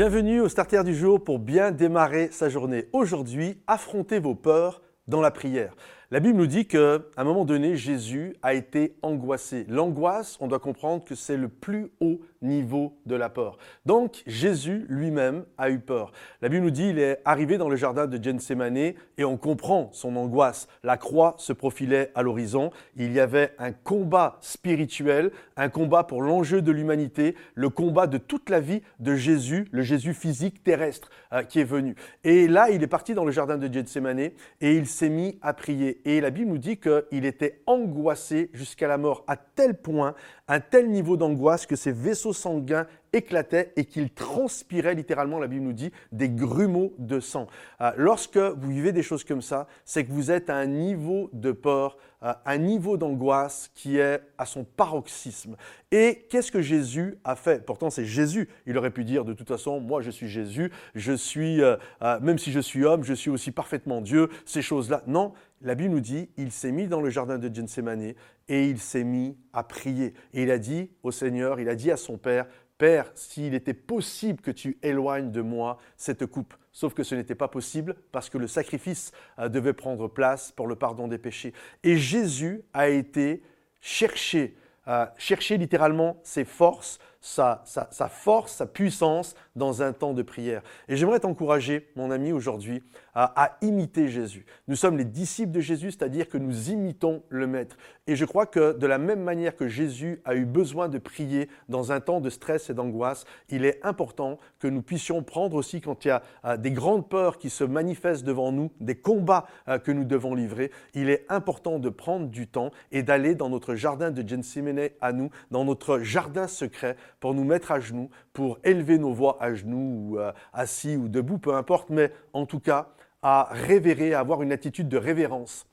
Bienvenue au Starter du jour pour bien démarrer sa journée. Aujourd'hui, affrontez vos peurs dans la prière. La Bible nous dit qu'à un moment donné, Jésus a été angoissé. L'angoisse, on doit comprendre que c'est le plus haut niveau de la peur. Donc, Jésus lui-même a eu peur. La Bible nous dit il est arrivé dans le jardin de Gethsemane et on comprend son angoisse. La croix se profilait à l'horizon. Il y avait un combat spirituel, un combat pour l'enjeu de l'humanité, le combat de toute la vie de Jésus, le Jésus physique terrestre euh, qui est venu. Et là, il est parti dans le jardin de Gethsemane et il s'est mis à prier. Et la Bible nous dit qu'il était angoissé jusqu'à la mort, à tel point, un tel niveau d'angoisse que ses vaisseaux sanguins éclataient et qu'il transpirait littéralement, la Bible nous dit, des grumeaux de sang. Euh, lorsque vous vivez des choses comme ça, c'est que vous êtes à un niveau de peur, euh, un niveau d'angoisse qui est à son paroxysme. Et qu'est-ce que Jésus a fait? Pourtant, c'est Jésus. Il aurait pu dire, de toute façon, moi je suis Jésus, je suis, euh, même si je suis homme, je suis aussi parfaitement Dieu, ces choses-là. Non, la Bible nous dit, il s'est mis dans le jardin de Gethsemane et il s'est mis à prier. Et il a dit au Seigneur, il a dit à son Père, Père, s'il était possible que tu éloignes de moi cette coupe. Sauf que ce n'était pas possible parce que le sacrifice euh, devait prendre place pour le pardon des péchés. Et Jésus a été chercher, euh, chercher littéralement ses forces, sa, force, sa puissance dans un temps de prière. Et j'aimerais t'encourager, mon ami, aujourd'hui, à, imiter Jésus. Nous sommes les disciples de Jésus, c'est-à-dire que nous imitons le Maître. Et je crois que de la même manière que Jésus a eu besoin de prier dans un temps de stress et d'angoisse, il est important que nous puissions prendre aussi quand il y a euh, des grandes peurs qui se manifestent devant nous, des combats euh, que nous devons livrer, il est important de prendre du temps et d'aller dans notre jardin de Gethsemane à nous, dans notre jardin secret, pour nous mettre à genoux, pour élever nos voix à genoux ou euh, assis ou debout, peu importe, mais en tout cas à révérer, à avoir une attitude de révérence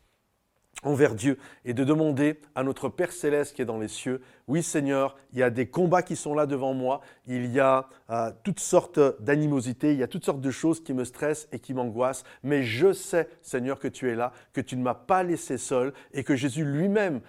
envers Dieu et de demander à notre Père céleste qui est dans les cieux, oui Seigneur, il y a des combats qui sont là devant moi, il y a euh, toutes sortes d'animosités, il y a toutes sortes de choses qui me stressent et qui m'angoissent, mais je sais Seigneur que tu es là, que tu ne m'as pas laissé seul et que Jésus lui-même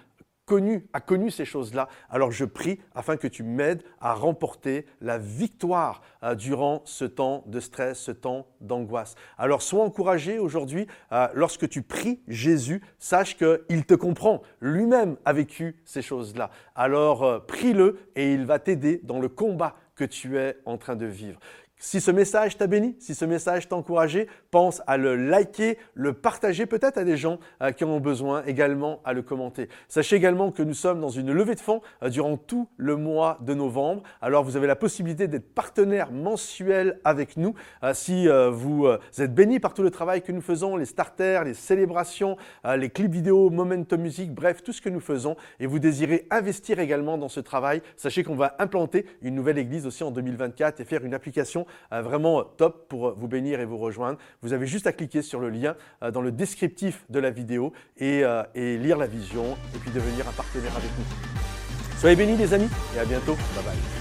connu, a connu ces choses-là. Alors je prie afin que tu m'aides à remporter la victoire euh, durant ce temps de stress, ce temps d'angoisse. Alors sois encouragé aujourd'hui, euh, lorsque tu pries Jésus, sache qu'il te comprend. Lui-même a vécu ces choses-là. Alors euh, prie-le et il va t'aider dans le combat que tu es en train de vivre. Si ce message t'a béni, si ce message t'a encouragé, pense à le liker, le partager peut-être à des gens euh, qui en ont besoin, également à le commenter. Sachez également que nous sommes dans une levée de fonds euh, durant tout le mois de novembre. Alors vous avez la possibilité d'être partenaire mensuel avec nous. Euh, si vous êtes béni par tout le travail que nous faisons, les starters, les célébrations, les clips vidéo, Momentum Music, bref, tout ce que nous faisons, et vous désirez investir également dans ce travail, sachez qu'on va implanter une nouvelle église aussi en 2024 et faire une application vraiment top pour vous bénir et vous rejoindre. Vous avez juste à cliquer sur le lien euh, dans le descriptif de la vidéo et, euh, et lire la vision et puis devenir un partenaire avec nous. Soyez bénis les amis et à bientôt. Bye bye.